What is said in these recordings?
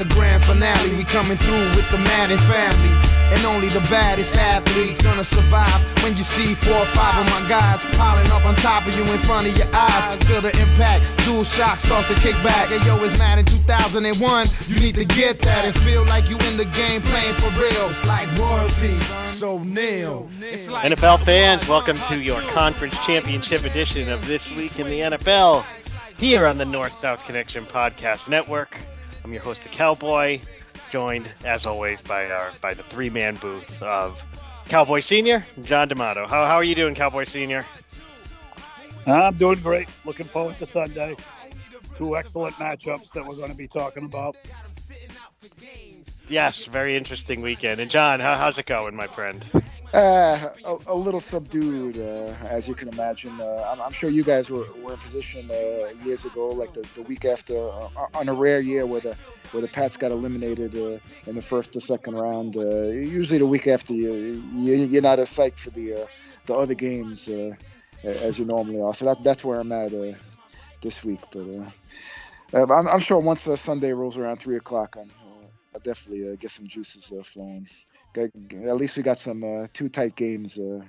the grand finale. We coming through with the Madden family. And only the baddest athletes gonna survive when you see four or five of my guys piling up on top of you in front of your eyes. Feel the impact, dual shock start to kick back. Hey yo, it's Madden 2001. You need to get that and feel like you in the game playing for real. It's like royalty, so nil. NFL fans, welcome to your conference championship edition of This Week in the NFL here on the North South Connection Podcast Network. I'm your host, the Cowboy, joined as always by our by the three man booth of Cowboy Senior, John D'Amato. How, how are you doing, Cowboy Senior? I'm doing great. Looking forward to Sunday. Two excellent matchups that we're going to be talking about. Yes, very interesting weekend. And John, how, how's it going, my friend? Uh, a, a, little subdued, uh, as you can imagine. Uh, I'm, I'm, sure you guys were, were in position uh, years ago, like the, the week after, uh, on a rare year where the where the Pats got eliminated uh, in the first or second round. usually, the week after, you, you, are not as psyched for the the other games as you normally are. So that, that's where I'm at this week. But I'm, I'm, sure once Sunday rolls around three o'clock, I'm, I'll definitely get some juices flowing at least we got some uh, two tight games uh,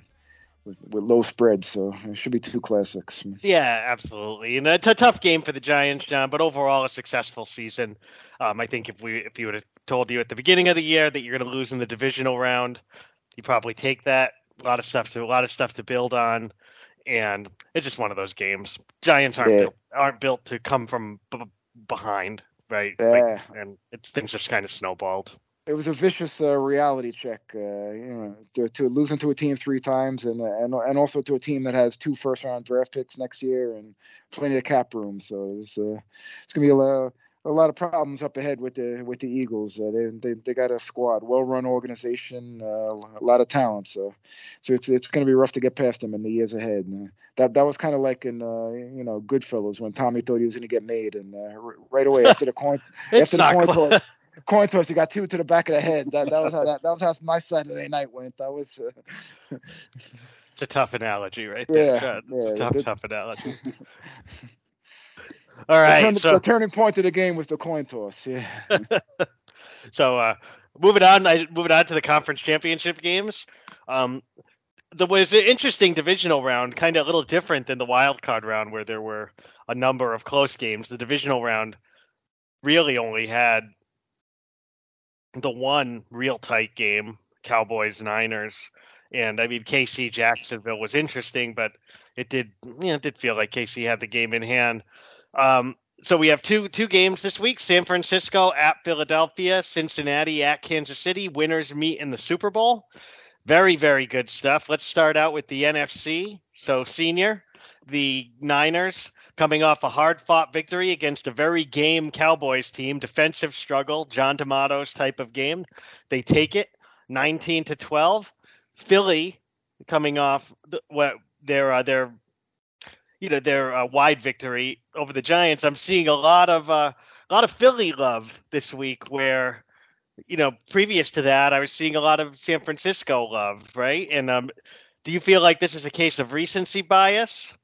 with, with, low spread, so it should be two classics. Yeah, absolutely, and it's a tough game for the Giants, John, but overall a successful season. Um, I think if we if you would have told you at the beginning of the year that you're going to lose in the divisional round, you probably take that. A lot of stuff to a lot of stuff to build on, and it's just one of those games. Giants aren't yeah. built, aren't built to come from b- behind, right? Yeah. Like, and it's things just kind of snowballed it was a vicious uh, reality check, uh, you know, to, to losing to a team three times, and uh, and and also to a team that has two first round draft picks next year and plenty of cap room. So it's uh, it's gonna be a a lot of problems up ahead with the with the Eagles. Uh, they, they they got a squad, well run organization, uh, a lot of talent. So so it's it's gonna be rough to get past them in the years ahead. And, that that was kind of like in you know Goodfellas when Tommy thought he was gonna get made, and right away after the coin after the coin toss coin toss. You got two to the back of the head. That that was how that, that was how my Saturday night went. That was. Uh, it's a tough analogy, right there. Yeah, it's a tough, tough analogy. All right. The, turn, so the turning point of the game was the coin toss. Yeah. so uh, moving on, I, moving on to the conference championship games. Um, there was an interesting divisional round, kind of a little different than the wild card round, where there were a number of close games. The divisional round really only had the one real tight game, Cowboys Niners. And I mean, KC Jacksonville was interesting, but it did, you know, it did feel like KC had the game in hand. Um, so we have two two games this week: San Francisco at Philadelphia, Cincinnati at Kansas City. Winners meet in the Super Bowl. Very very good stuff. Let's start out with the NFC. So senior, the Niners coming off a hard fought victory against a very game Cowboys team, defensive struggle, John D'Amato's type of game. They take it 19 to 12. Philly coming off the, what their uh, their you know their uh, wide victory over the Giants. I'm seeing a lot of uh, a lot of Philly love this week where you know previous to that I was seeing a lot of San Francisco love, right? And um do you feel like this is a case of recency bias?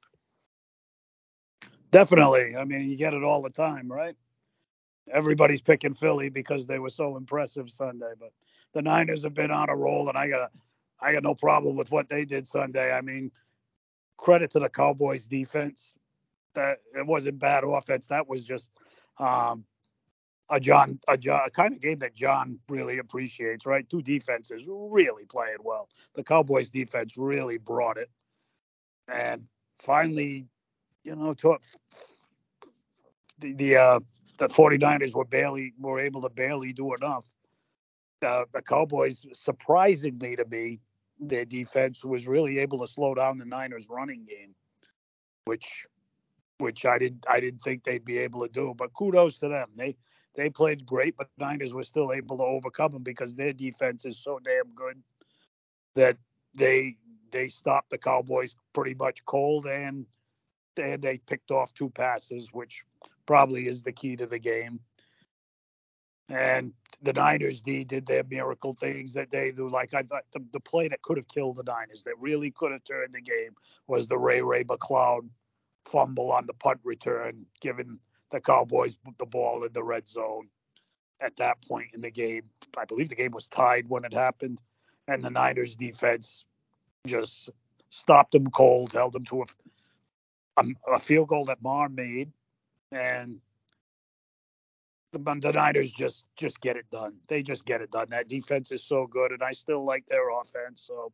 Definitely. I mean, you get it all the time, right? Everybody's picking Philly because they were so impressive Sunday, but the Niners have been on a roll, and I got I got no problem with what they did Sunday. I mean, credit to the Cowboys defense. That it wasn't bad offense. That was just um, a John a, John, a kind of game that John really appreciates. Right, two defenses really playing well. The Cowboys defense really brought it, and finally you know, to, the the uh, the 49ers were barely were able to barely do enough. Uh, the Cowboys, surprisingly to me, their defense was really able to slow down the Niners' running game, which which I didn't I didn't think they'd be able to do. But kudos to them. They they played great, but Niners were still able to overcome them because their defense is so damn good that they they stopped the Cowboys pretty much cold and and they picked off two passes, which probably is the key to the game. And the Niners D did their miracle things that they do. Like I thought the, the play that could have killed the Niners, that really could have turned the game, was the Ray Ray McCloud fumble on the punt return, giving the Cowboys the ball in the red zone. at that point in the game. I believe the game was tied when it happened, and the Niners defense just stopped them cold, held them to a, a, um, a field goal that Maher made, and the, the Niners just just get it done. They just get it done. That defense is so good, and I still like their offense. So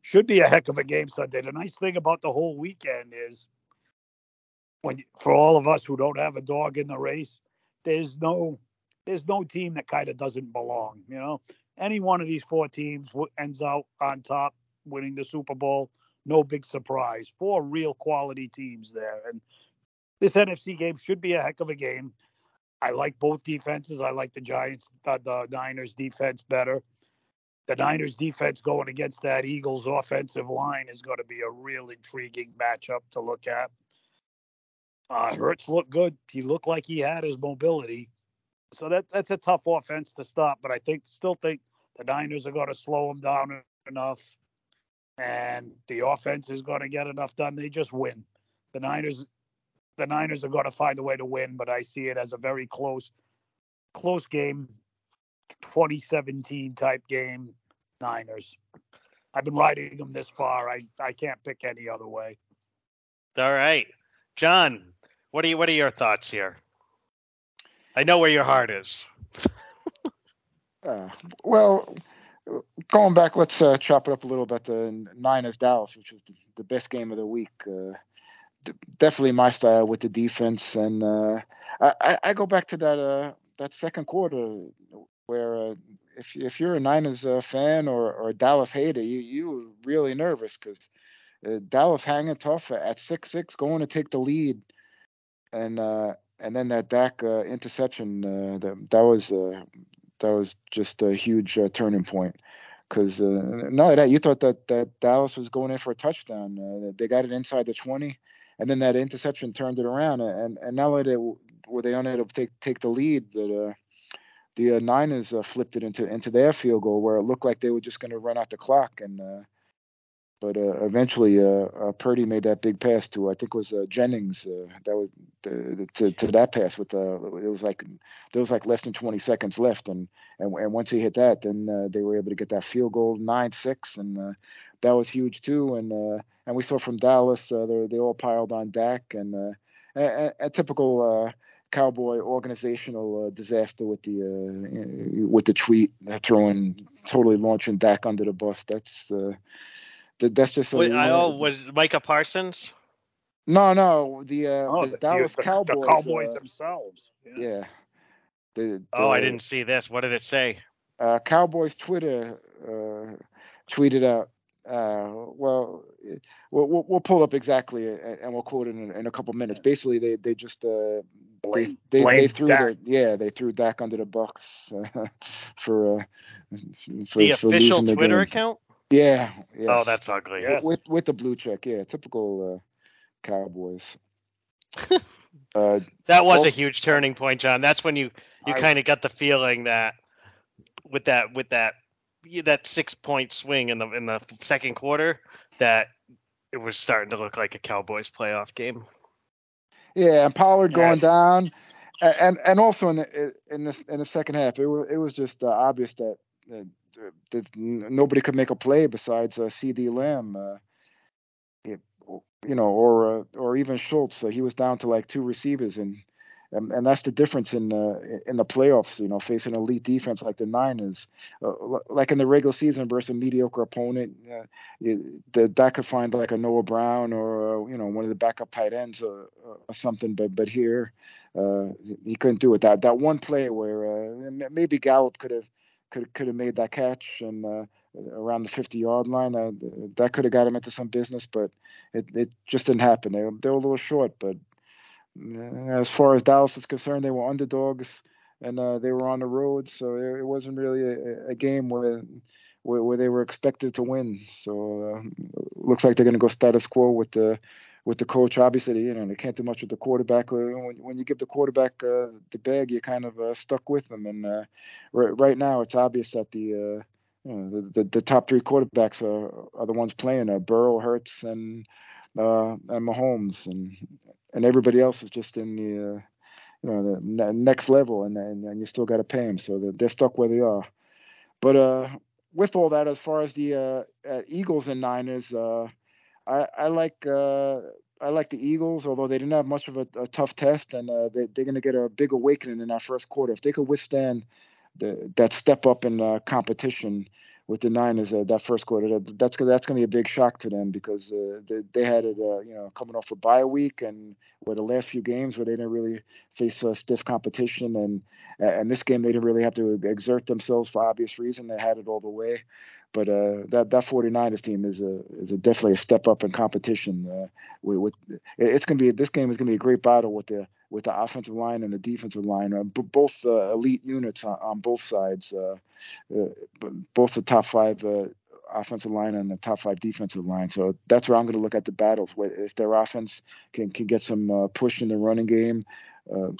should be a heck of a game Sunday. The nice thing about the whole weekend is when for all of us who don't have a dog in the race, there's no there's no team that kind of doesn't belong. You know, any one of these four teams ends out on top, winning the Super Bowl. No big surprise. Four real quality teams there, and this NFC game should be a heck of a game. I like both defenses. I like the Giants, uh, the Niners defense better. The Niners defense going against that Eagles offensive line is going to be a real intriguing matchup to look at. Uh, Hurts looked good. He looked like he had his mobility. So that that's a tough offense to stop. But I think still think the Niners are going to slow him down enough, and the offense is going to get enough done. They just win. The Niners, the Niners are going to find a way to win. But I see it as a very close, close game, 2017 type game. Niners. I've been riding them this far. I I can't pick any other way. All right, John. What are you, what are your thoughts here? I know where your heart is. uh, well, going back, let's uh, chop it up a little bit. The Niners Dallas, which was the, the best game of the week. Uh, d- definitely my style with the defense, and uh, I, I, go back to that uh, that second quarter where uh, if if you're a Niners fan or, or a Dallas hater, you you were really nervous because Dallas hanging tough at six six, going to take the lead. And uh, and then that Dak uh, interception uh, that that was uh, that was just a huge uh, turning point because uh, not only that you thought that that Dallas was going in for a touchdown uh, they got it inside the 20 and then that interception turned it around and and not only were they unable to take take the lead that uh, the uh, Niners uh, flipped it into into their field goal where it looked like they were just going to run out the clock and uh, but uh, eventually, uh, Purdy made that big pass to I think it was Jennings. That was to, to that pass with the it was like there was like less than 20 seconds left, and and, and once he hit that, then they were able to get that field goal nine six, and that was huge too. And and we saw from Dallas, they they all piled on Dak, and a, a, typical. Cowboy organizational disaster with the with the tweet throwing totally launching Dak under the bus. That's that's just. Wait, I, oh, was Micah Parsons? No, no, the, uh, oh, the, the Dallas the, Cowboys. The Cowboys uh, themselves. Yeah. yeah. The, oh, I didn't see this. What did it say? Uh, Cowboys Twitter uh, tweeted out. Uh, well, we'll, we'll pull up exactly and we'll quote it in, in a couple minutes. Basically, they they just uh, they, they, they, threw the, yeah they threw Dak under the Bucs uh, for, uh, for the for official Twitter account. Yeah. Yes. Oh, that's ugly. Yes. With with the blue check, yeah, typical uh, Cowboys. uh, that was a huge turning point, John. That's when you you kind of got the feeling that with that with that that six point swing in the in the second quarter that it was starting to look like a Cowboys playoff game. Yeah, and Pollard going down, and and also in the in the in the second half, it was it was just uh, obvious that, that that nobody could make a play besides uh, CeeDee Lamb. Uh, it, you know, or uh, or even Schultz. He was down to like two receivers, and and, and that's the difference in uh, in the playoffs. You know, facing elite defense like the Niners, uh, like in the regular season versus a mediocre opponent, uh, that that could find like a Noah Brown or uh, you know one of the backup tight ends or, or something. But but here, uh, he couldn't do it. That that one play where uh, maybe Gallup could have could could have made that catch and uh, around the 50 yard line. Uh, that could have got him into some business, but it, it just didn't happen. They, they were a little short, but uh, as far as Dallas is concerned, they were underdogs and uh, they were on the road, so it, wasn't really a, a game where, where, where they were expected to win. So uh, looks like they're going to go status quo with the with the coach. Obviously, you know they can't do much with the quarterback. When, when you give the quarterback uh, the bag, you're kind of uh, stuck with them. And uh, right, right now, it's obvious that the uh, you know, the, the, the top three quarterbacks are are the ones playing: uh, Burrow, Hurts, and uh, and Mahomes, and and everybody else is just in the you know the next level, and and, and you still got to pay them, so they're, they're stuck where they are. But uh, with all that, as far as the uh, uh, Eagles and Niners, uh, I, I like uh, I like the Eagles, although they didn't have much of a, a tough test, and uh, they, they're going to get a big awakening in that first quarter. If they could withstand the, that step up in uh, competition with the Niners uh, that first quarter, that, that's that's going to be a big shock to them because uh, they, they had it, uh, you know, coming off a bye week and where the last few games where they didn't really face uh, stiff competition, and and this game they didn't really have to exert themselves for obvious reason. They had it all the way. But uh, that that 49ers team is a is a definitely a step up in competition. Uh, with, with, it's going to be this game is going to be a great battle with the with the offensive line and the defensive line, uh, b- both uh, elite units on, on both sides, uh, uh, both the top five offensive line and the top five defensive line. So that's where I'm going to look at the battles. If their offense can can get some push in the running game, uh,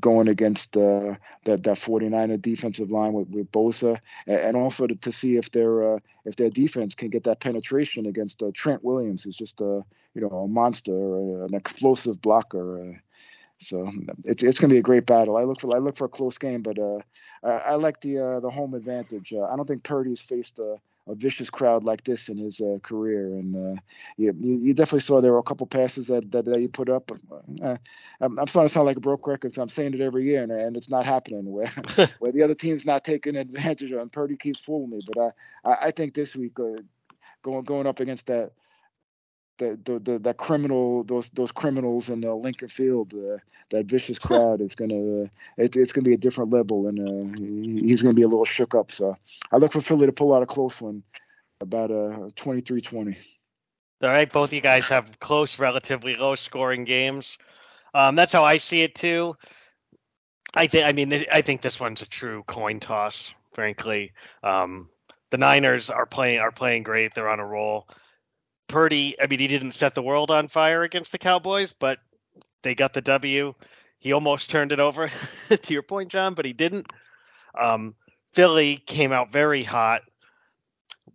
going against uh, that that 49er defensive line with, with Bosa, and also to, to see if their uh, if their defense can get that penetration against uh, Trent Williams, who's just a you know a monster, an explosive blocker. Uh, so it's it's going to be a great battle. I look for I look for a close game, but uh, I, I like the uh, the home advantage. I don't think Purdy's faced a a vicious crowd like this in his uh, career. And uh, you, you definitely saw there were a couple passes that that, that he put up. Uh, I'm, I'm starting to sound like a broke record. So I'm saying it every year, and, and it's not happening. Where where the other team's not taking advantage of, and Purdy keeps fooling me. But I I, I think this week uh, going going up against that the, the, the that criminal those those criminals in uh, Lincoln Field uh, that vicious crowd is gonna uh, it, it's gonna be a different level and uh, he's gonna be a little shook up. So I look for Philly to pull out a close one about a uh, 23-20 all right both of you guys have close relatively low scoring games. Um, that's how I see it too. I think I mean I think this one's a true coin toss frankly. Um, the Niners are playing are playing great. They're on a roll Purdy, I mean, he didn't set the world on fire against the Cowboys, but they got the W. He almost turned it over, to your point, John, but he didn't. Um, Philly came out very hot,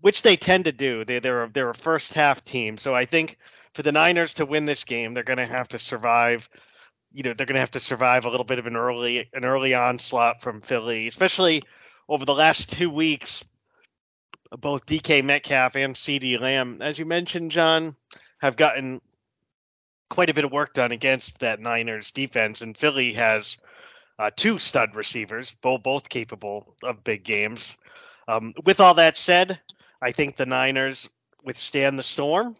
which they tend to do. They, they're a, they're a first half team, so I think for the Niners to win this game, they're going to have to survive. You know, they're going to have to survive a little bit of an early an early onslaught from Philly, especially over the last two weeks both DK Metcalf and CeeDee Lamb, as you mentioned, John, have gotten quite a bit of work done against that Niners defense, and Philly has uh, two stud receivers, both both capable of big games. Um, with all that said, I think the Niners withstand the storm,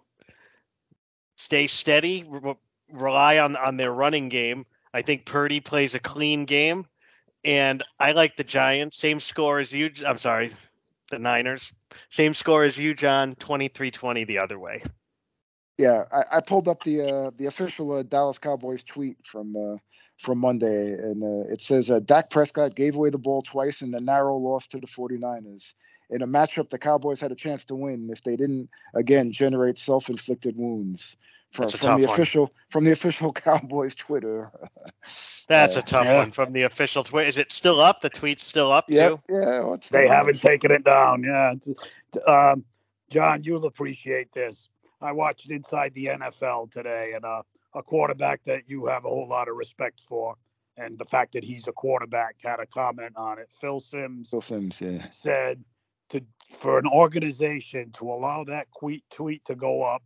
stay steady, re- rely on on their running game. I think Purdy plays a clean game, and I like the Giants. Same score as you. I'm sorry, the Niners. Same score as you, John. 23-20 the other way. Yeah, I, I pulled up the uh, the official uh, Dallas Cowboys tweet from uh, from Monday, and uh, it says uh, Dak Prescott gave away the ball twice in a narrow loss to the 49ers. In a matchup the Cowboys had a chance to win if they didn't again generate self-inflicted wounds from, from the one. official from the official Cowboys Twitter. That's uh, a tough yeah. one from the official Twitter. Is it still up? The tweet's still up yeah, too. Yeah, they haven't taken it down. Yeah, um, John, you'll appreciate this. I watched Inside the NFL today, and uh, a quarterback that you have a whole lot of respect for, and the fact that he's a quarterback had a comment on it. Phil Simms, Phil Simms yeah. said to for an organization to allow that tweet tweet to go up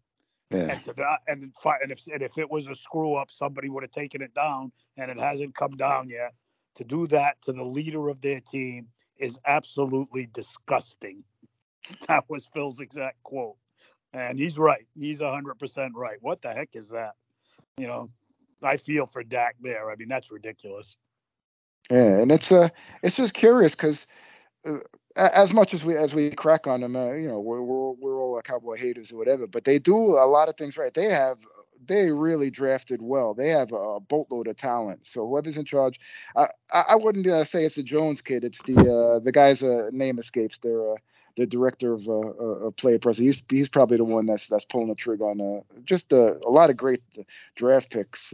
yeah. And to that, and, and if and if it was a screw up, somebody would have taken it down, and it hasn't come down yet. To do that to the leader of their team is absolutely disgusting. That was Phil's exact quote, and he's right. He's hundred percent right. What the heck is that? You know, I feel for Dak there. I mean, that's ridiculous. Yeah, and it's uh, it's just curious because uh, as much as we as we crack on them, uh, you know, we're, we're we're all cowboy haters or whatever, but they do a lot of things right. They have they really drafted well. They have a boatload of talent. So whoever's in charge, I I wouldn't uh, say it's the Jones kid. It's the uh, the guy's uh, name escapes. They're uh, the director of uh, uh, player person. He's he's probably the one that's that's pulling the trigger on uh, just a lot of great draft picks.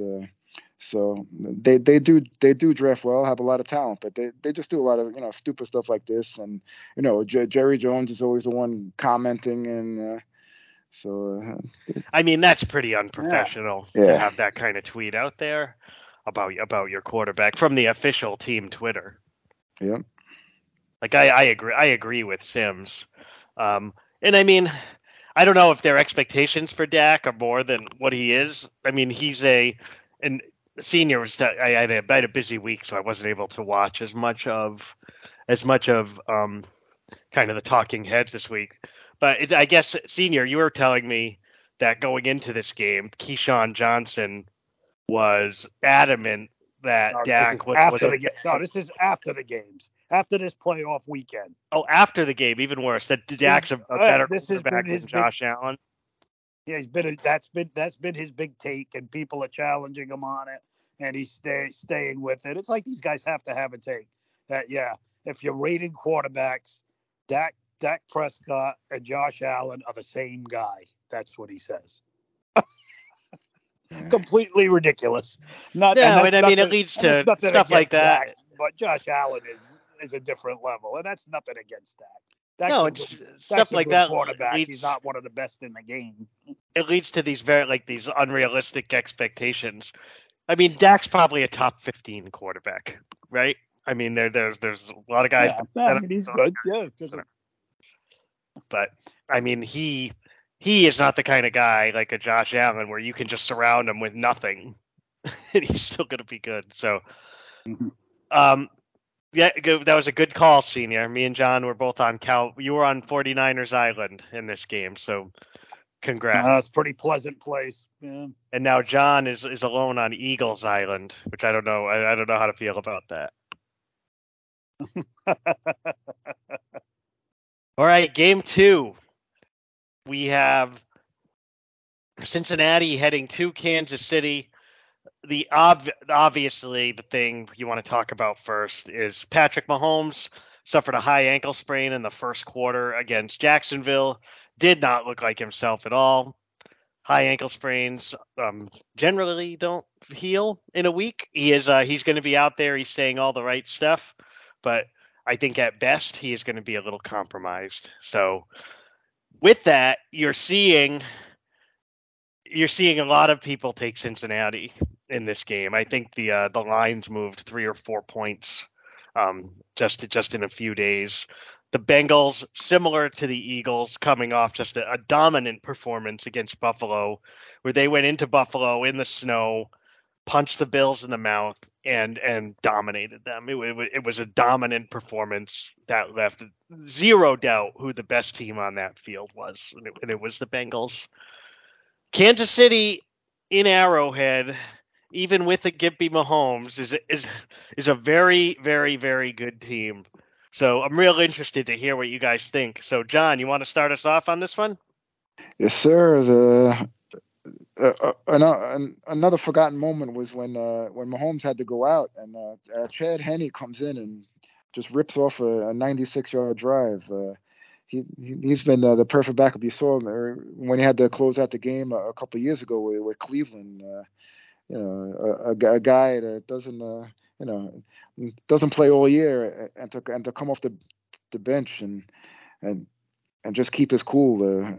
So they they do they do draft well, have a lot of talent, but they, they just do a lot of you know stupid stuff like this. And you know J- Jerry Jones is always the one commenting, and uh, so. Uh, I mean that's pretty unprofessional yeah. to have that kind of tweet out there. about about your quarterback from the official team Twitter. Yeah. Like I, I agree I agree with Simms. Um, and I mean, I don't know if their expectations for Dak are more than what he is. I mean, he's a and senior was that I had, a, I had a busy week, so I wasn't able to watch as much of as much of um, kind of the talking heads this week. But it, I guess senior, you were telling me that going into this game, Keyshawn Johnson was adamant that No, Dak was, after was the no, this is after the games, after this playoff weekend. oh after the game, even worse that Dak's a, a Uh, better this quarterback than big- Josh Allen. Yeah, he's been a, that's been that's been his big take, and people are challenging him on it, and he's stay, staying with it. It's like these guys have to have a take that yeah, if you're rating quarterbacks, Dak Dak Prescott and Josh Allen are the same guy. That's what he says. Completely ridiculous. Not No, that's and I mean, it leads to stuff like that. Dak, but Josh Allen is is a different level, and that's nothing against that. Dak's no, it's good- stuff like that Quarterback. leads He's not one of the best in the game. it leads to these very like these unrealistic expectations. I mean, Dak's probably a top 15 quarterback, right? I mean, there there's there's a lot of guys, yeah, that- I mean, he's good. Yeah, because but I mean, he he is not the kind of guy like a Josh Allen where you can just surround him with nothing and he's still going to be good. So, Mhm. um, yeah, that was a good call, senior. Me and John were both on Cal. You were on 49ers Island in this game, so congrats. Uh, it's a pretty pleasant place. Yeah. and now John is is alone on Eagles Island, which I don't know. I, I don't know how to feel about that. All right, game two. We have Cincinnati heading to Kansas City. The ob- obviously the thing you want to talk about first is Patrick Mahomes suffered a high ankle sprain in the first quarter against Jacksonville. Did not look like himself at all. High ankle sprains um, generally don't heal in a week. He is uh, he's going to be out there. He's saying all the right stuff, but I think at best he is going to be a little compromised. So with that, you're seeing you're seeing a lot of people take Cincinnati in this game. I think the uh, the lines moved three or four points um, just just in a few days. The Bengals, similar to the Eagles, coming off just a, a dominant performance against Buffalo, where they went into Buffalo in the snow, punched the Bills in the mouth, and and dominated them. It, it, it was a dominant performance that left zero doubt who the best team on that field was, and it, and it was the Bengals. Kansas City in Arrowhead, even with the Gimpy Mahomes, is is is a very very very good team. So I'm real interested to hear what you guys think. So John, you want to start us off on this one? Yes, sir. The uh, uh, an- another forgotten moment was when uh, when Mahomes had to go out and uh, uh, Chad Henne comes in and just rips off a, a 96 yard drive. Uh, he he- he's been uh, the perfect backup. You saw him uh, when he had to close out the game a, a couple years ago with, with Cleveland. Uh, you know, a, a, guy that doesn't uh, you know doesn't play all year and to and to come off the the bench and and and just keep his cool. Uh,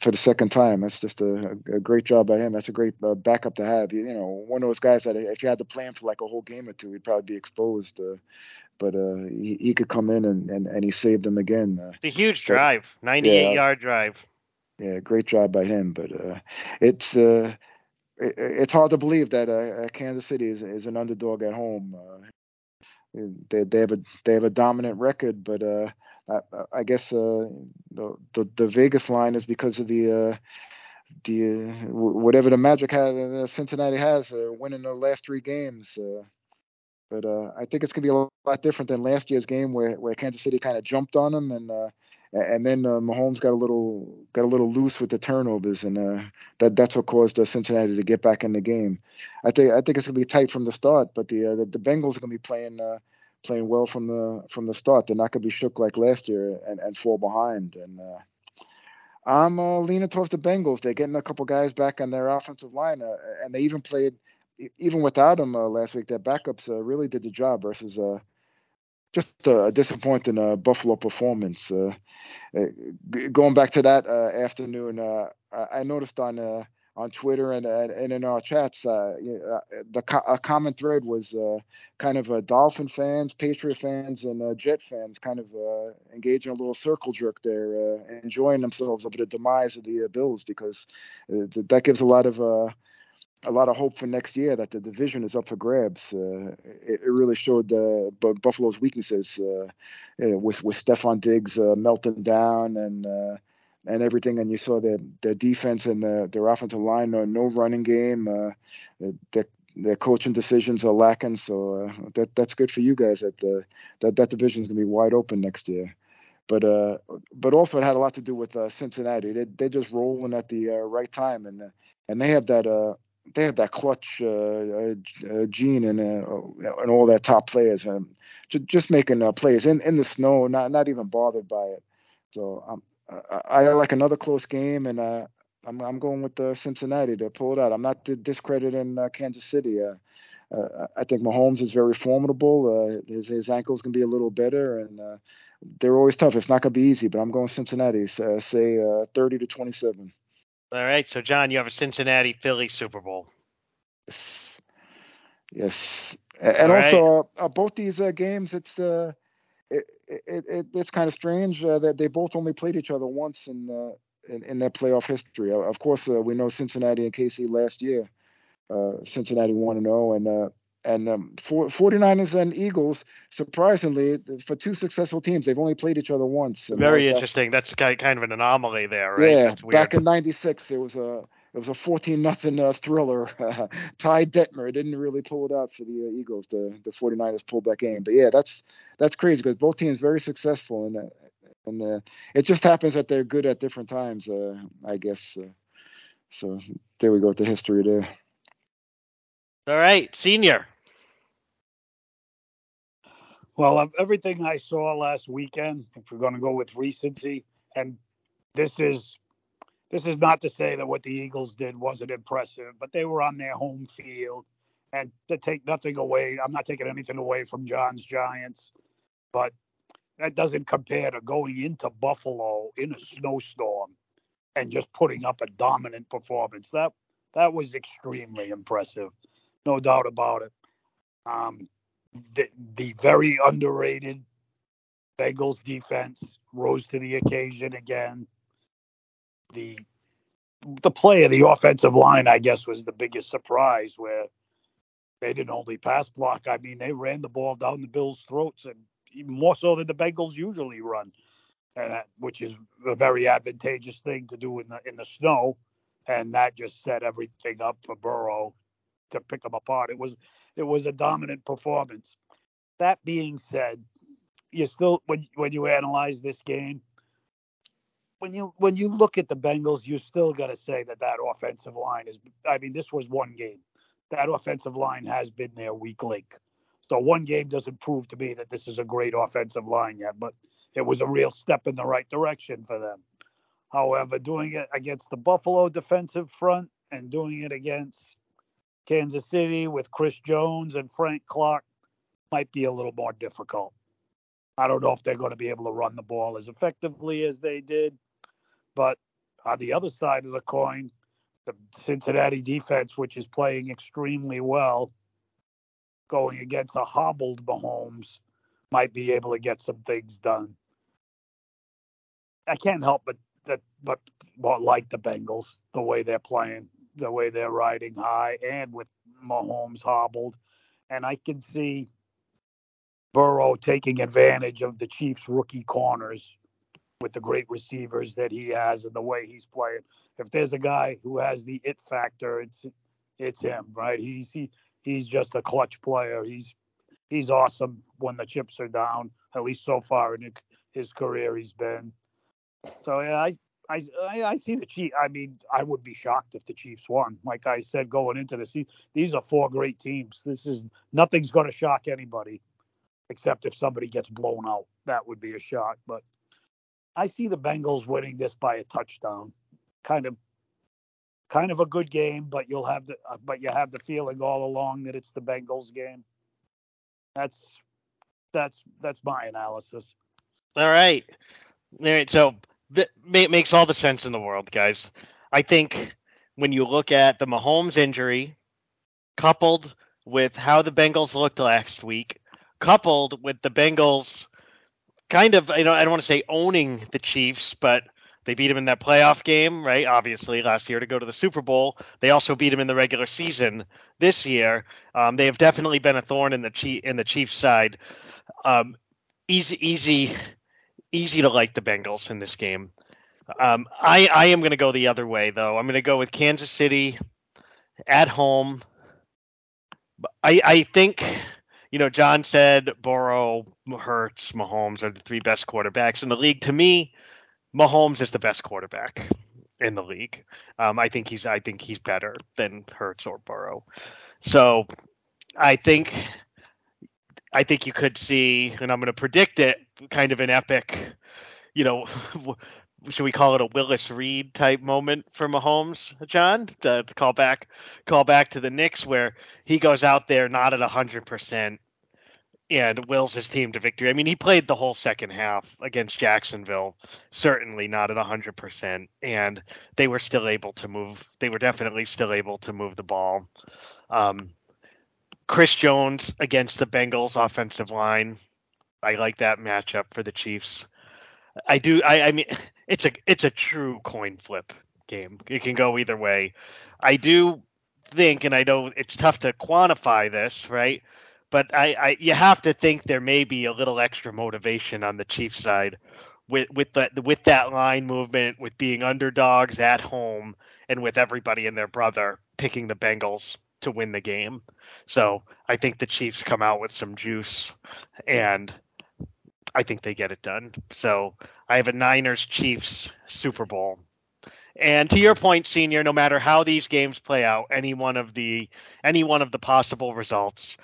for the second time. That's just a, a great job by him. That's a great uh, backup to have. You, you know, one of those guys that if you had to play him for like a whole game or two, he'd probably be exposed. Uh, but uh, he, he could come in and, and, and he saved them again. Uh, It's a huge drive, 98 Yeah. yard drive. yeah, great job by him. But uh, it's uh, it, it's hard to believe that uh, uh, Kansas City is, is an underdog at home. Uh, they they have a they have a dominant record, but uh, I, I guess uh, the, the the Vegas line is because of the uh, the whatever the Magic has Cincinnati has winning the last three games. But I think it's gonna be a lot different than last year's game where, where Kansas City kind of jumped on them and and then uh, Mahomes got a little got a little loose with the turnovers and uh, that that's what caused uh, Cincinnati to get back in the game. I think I think it's gonna be tight from the start, but the uh, the, the Bengals are gonna be playing uh, playing well from the from the start. They're not gonna be shook like last year and, and fall behind. And uh, I'm uh, leaning towards the Bengals. They're getting a couple guys back on their offensive line, and they even played even without them last week. Their backups really did the job versus just a disappointing Buffalo performance. Uh, going back to that uh, afternoon, uh, I, noticed on on Twitter and and, in our chats, uh, the a common thread was uh, kind of Dolphin fans, Patriot fans, and Jet fans kind of engaging a little circle jerk there, enjoying themselves over the demise of the Bills because that gives a lot of a lot of hope for next year that the division is up for grabs. Uh, it, it, really showed uh, Buffalo's weaknesses uh, with with Stefon Diggs melting down and and everything. And you saw their their defense and the, their offensive line, no, no running game. Uh, their their coaching decisions are lacking. So uh, that that's good for you guys. That the that that division is going to be wide open next year. But uh, but also it had a lot to do with uh, Cincinnati. They they're just rolling at the uh, right time, and uh, and they have that uh they had that clutch uh, uh, uh gene and uh, and all their top players, and just making plays in in the snow, not not even bothered by it. So um, I, I like another close game, and I'm I'm going with uh, Cincinnati to pull it out. I'm not discrediting uh, Kansas City. Uh, I think Mahomes is very formidable. His his ankles can be a little better, and they're always tough. It's not going to be easy, but I'm going Cincinnati. Say uh, 30 to 27. All right. So John, you have a Cincinnati Philly Super Bowl. Yes. Yes. And All also right. uh, both these uh, games, it's uh, it, it, it, it's kind of strange uh, that they both only played each other once in uh, in, in, their playoff history. of course, uh, we know Cincinnati and KC last year. Uh, Cincinnati one and zero, and uh, and um, for, 49ers and Eagles, surprisingly, for two successful teams, they've only played each other once. Very interesting. That's kind of an anomaly there, right? Yeah, back in '96, it was a it was a 14 nothing uh, thriller. Ty Detmer didn't really pull it out for the uh, Eagles. The the 49ers pulled that game. But yeah, that's that's crazy because both teams very successful and uh, and uh, it just happens that they're good at different times. Uh, I guess. Uh, so there we go with the history there. All right, senior. Well, everything I saw last weekend, if we're going to go with recency, and this is this is not to say that what the Eagles did wasn't impressive, but they were on their home field. And to take nothing away, I'm not taking anything away from John's Giants, but that doesn't compare to going into Buffalo in a snowstorm and just putting up a dominant performance. That that was extremely impressive, no doubt about it. Um, the the very underrated Bengals defense rose to the occasion again the the play of the offensive line, I guess, was the biggest surprise where they didn't only pass block. I mean, they ran the ball down the Bills' throats, and even more so than the Bengals usually run, and that, which is a very advantageous thing to do in the in the snow. And that just set everything up for Burrow to pick them apart. It was it was a dominant performance. That being said, you still when when you analyze this game, when you when you look at the Bengals, you still got to say that that offensive line is. I mean, this was one game. That offensive line has been their weak link. So one game doesn't prove to me that this is a great offensive line yet, but it was a real step in the right direction for them. However, doing it against the Buffalo defensive front and doing it against Kansas City with Chris Jones and Frank Clark might be a little more difficult. I don't know if they're going to be able to run the ball as effectively as they did. But on the other side of the coin, the Cincinnati defense, which is playing extremely well, going against a hobbled Mahomes, might be able to get some things done. I can't help but that, but like the Bengals, the way they're playing, the way they're riding high, and with Mahomes hobbled, and I can see Burrow taking advantage of the Chiefs' rookie corners with the great receivers that he has and the way he's playing. If there's a guy who has the it factor, it's it's him, right? He's he, he's just a clutch player. He's he's awesome when the chips are down. At least so far in his career, he's been. So yeah, I I I see the Chiefs. I mean, I would be shocked if the Chiefs won. Like I said, going into this, these are four great teams. This is nothing's going to shock anybody, except if somebody gets blown out. That would be a shock. But I see the Bengals winning this by a touchdown. Kind of kind of a good game, but you'll have the uh, but you have the feeling all along that it's the Bengals game. That's that's that's my analysis. All right. All right. So that makes all the sense in the world, guys. I think when you look at the Mahomes injury, coupled with how the Bengals looked last week, coupled with the Bengals kind of, you know, I don't want to say owning the Chiefs, but they beat them in that playoff game, right? Obviously, last year to go to the Super Bowl. They also beat them in the regular season this year. Um, they have definitely been a thorn in the Chief in the Chiefs' side. Um, easy, easy, easy to like the Bengals in this game. Um, I I am going to go the other way though. I'm going to go with Kansas City at home. I I think you know John said Burrow, Hurts, Mahomes are the three best quarterbacks in the league. To me, Mahomes is the best quarterback in the league. Um, I think he's I think he's better than Hurts or Burrow. So I think I think you could see, and I'm going to predict it, kind of an epic, you know, should we call it a Willis Reed type moment for Mahomes, John? To, to, call back, call back to the Knicks where he goes out there not at hundred percent and wills his team to victory. I mean, he played the whole second half against Jacksonville, certainly not at hundred percent, and they were still able to move. They were definitely still able to move the ball. Um, Chris Jones against the Bengals offensive line. I like that matchup for the Chiefs. I do. I, I mean, it's a it's a true coin flip game. It can go either way. I do think, and I know it's tough to quantify this, right? But I, I you have to think there may be a little extra motivation on the Chiefs side with with the with that line movement, with being underdogs at home, and with everybody and their brother picking the Bengals to win the game. So I think the Chiefs come out with some juice and I think they get it done. So I have a Niners Chiefs Super Bowl. And to your point, senior, no matter how these games play out, any one of the any one of the possible results,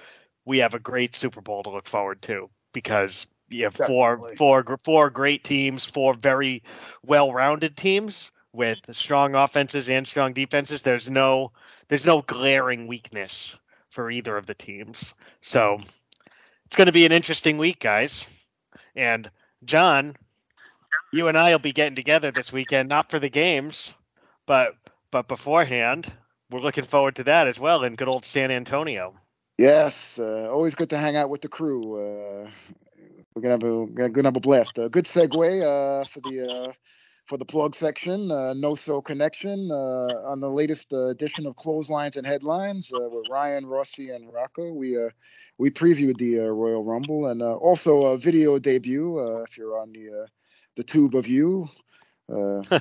we have a great Super Bowl to look forward to because you have four four four great teams, four very well-rounded teams with strong offenses and strong defenses. There's no there's no glaring weakness for either of the teams. So it's going to be an interesting week, guys. And John, you and I will be getting together this weekend, not for the games, but but beforehand. We're looking forward to that as well in good old San Antonio. Yes, uh, always good to hang out with the crew. Uh, we're gonna have a gonna have a blast. A good segue uh, for the uh, for the plug section. Uh, no So Connection uh, on the latest edition of Clotheslines and Headlines with Ryan, Rossi, and Rocco. We we previewed the Royal Rumble and also a video debut. if you're on the the tube of you. Uh,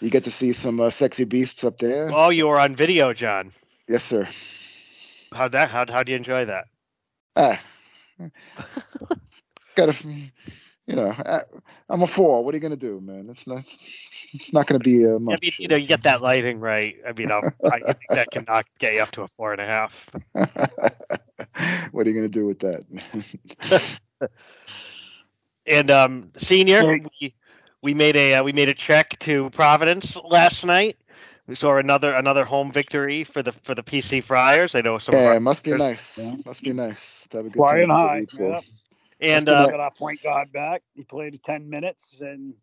you get to see some uh, sexy beasts up there. Oh, you were on video, John. Yes, sir. How'd that? How how do you enjoy that? Ah, gotta, you know, I, am a four. What are you gonna do, man? It's not, it's not gonna be uh, much. I mean, you know, you get that lighting right. I mean, I think that can knock get you up to a four and a half. what are you gonna do with that? And um, senior, we we made a uh, we made a trek to Providence last night. We saw another another home victory for the for the PC Friars. I know some. Yeah, it must be nice. Yeah. Must be nice to have a good Flying high. Yeah. And uh, got our point guard back. He played ten minutes, and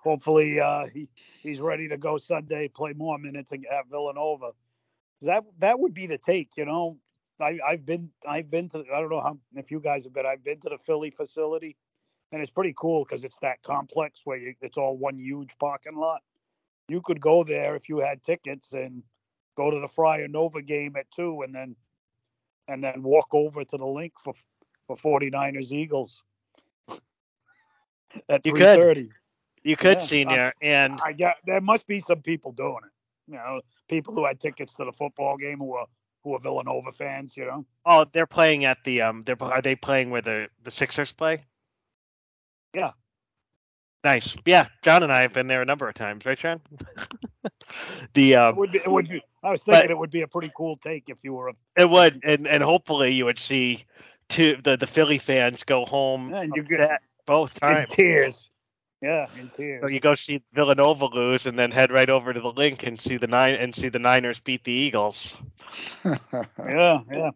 hopefully uh, he he's ready to go Sunday. Play more minutes and have Villanova. That that would be the take, you know. I, I've been I've been to I don't know how if you guys have been I've been to the Philly facility, and it's pretty cool because it's that complex where you, it's all one huge parking lot. You could go there if you had tickets and go to the Friar Nova game at two, and then and then walk over to the Linc for for 49ers Eagles at you could you could yeah, senior I, and I got there must be some people doing it. You know, people who had tickets to the football game who are who are Villanova fans, you know. Oh, they're playing at the um. They're are they playing where the the Sixers play? Yeah. Nice. Yeah, John and I have been there a number of times, right, John? the um, it would be, it would be. I was thinking but, it would be a pretty cool take if you were. A, it would, and and hopefully you would see two the the Philly fans go home. Yeah, you get both times. In tears. Yeah, in tears. So you go see Villanova lose, and then head right over to the Linc and see the nine and see the Niners beat the Eagles. yeah, yeah.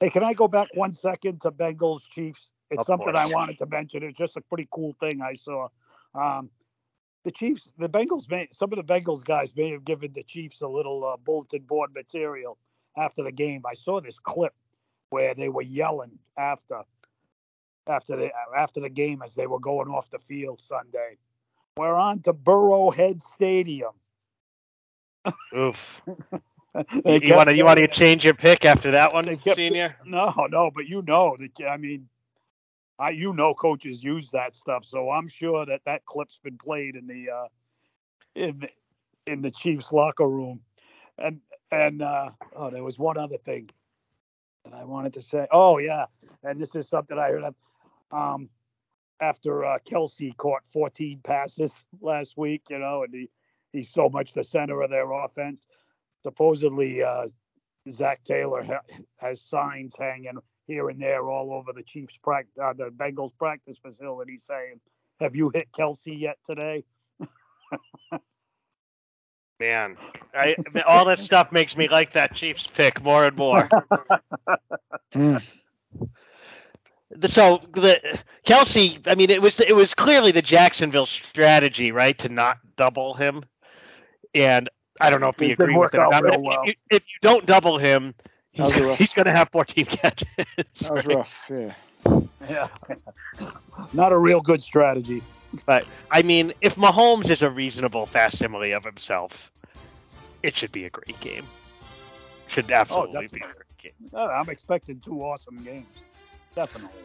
Hey, can I go back one second to Bengals Chiefs? It's of something course. I wanted to mention. It's just a pretty cool thing I saw. Um, the Chiefs, the Bengals may some of the Bengals guys may have given the Chiefs a little uh, bulletin board material after the game. I saw this clip where they were yelling after after the after the game as they were going off the field Sunday. We're on to Burrowhead Stadium. Oof. You want to you want to change your pick after that one, kept- senior? No, no, but you know that. I mean, I you know coaches use that stuff, so I'm sure that that clip's been played in the uh, in the, in the Chiefs locker room, and and uh, oh, there was one other thing that I wanted to say. Oh yeah, and this is something I heard of. Um, after uh, Kelce caught 14 passes last week, you know, and he he's so much the center of their offense. Supposedly, uh, Zac Taylor ha- has signs hanging here and there all over the Chiefs' practice, uh, the Bengals practice facility saying, "Have you hit Kelce yet today?" Man, I, all this stuff makes me like that Chiefs pick more and more. So the Kelce, I mean, it was it was clearly the Jacksonville strategy, right, to not double him. And I don't know if we It agree with work it. not, if, well. you, if you don't double him, he's gonna, rough. he's going to have 14 catches. That was right? rough. Yeah. Yeah, not a real good strategy. But I mean, if Mahomes is a reasonable facsimile of himself, it should be a great game. Should absolutely be a great game. I'm expecting two awesome games, definitely.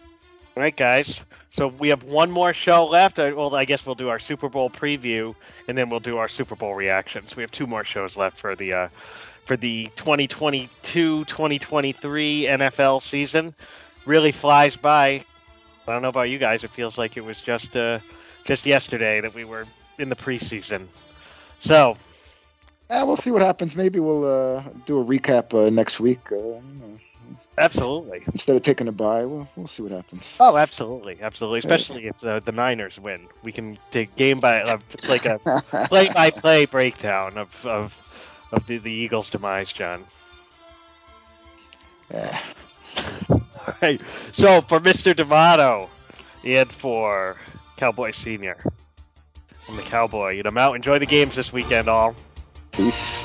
All right, guys. So we have one more show left. Uh, Well, I guess we'll do our Super Bowl preview, and then we'll do our Super Bowl reactions. We have two more shows left for the uh, for the 2022-2023 NFL season. Really flies by. I don't know about you guys. It feels like it was just uh, just yesterday that we were in the preseason. So Yeah, we'll see what happens. Maybe we'll uh, do a recap uh, next week. Uh, absolutely. instead of taking a bye, we'll, we'll see what happens. Oh, absolutely, absolutely. Especially if the, the Niners win, we can take game by. Uh, it's like a play-by-play breakdown of of of the, the Eagles' demise, John. yeah. All right. So for Mr. D'Amato and for Cowboy Senior, I'm the Cowboy. And I'm out. Enjoy the games this weekend, all. Peace.